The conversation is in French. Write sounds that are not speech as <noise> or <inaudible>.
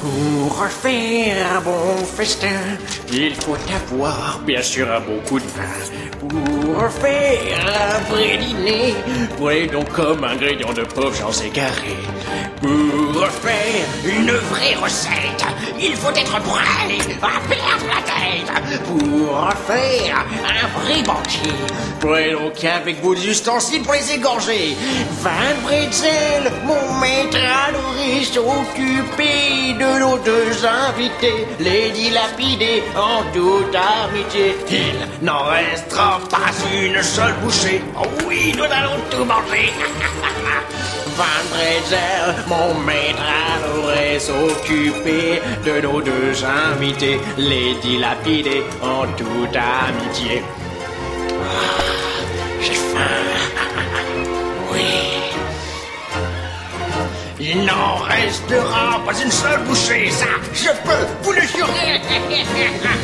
Pour faire un bon festin, il faut avoir bien sûr un bon coup de main. Pour faire un vrai dîner, prenez donc comme ingrédient de pauvres gens égarés. Pour faire une vraie recette, il faut être prêt à perdre la tête. Pour faire un vrai banquier, prenez donc avec des ustensiles pour les égorger. Vin de bretzel, mon maître adoré, s'occuper de nos deux invités, les dilapider en toute amitié. Il n'en restera pas une seule bouchée. Oh oui, nous allons tout manger. <laughs> Van mon maître adoré, s'occuper de nos deux invités, les dilapider en toute amitié. Il n'en restera pas une seule bouchée, ça, je peux vous le jurer. <laughs>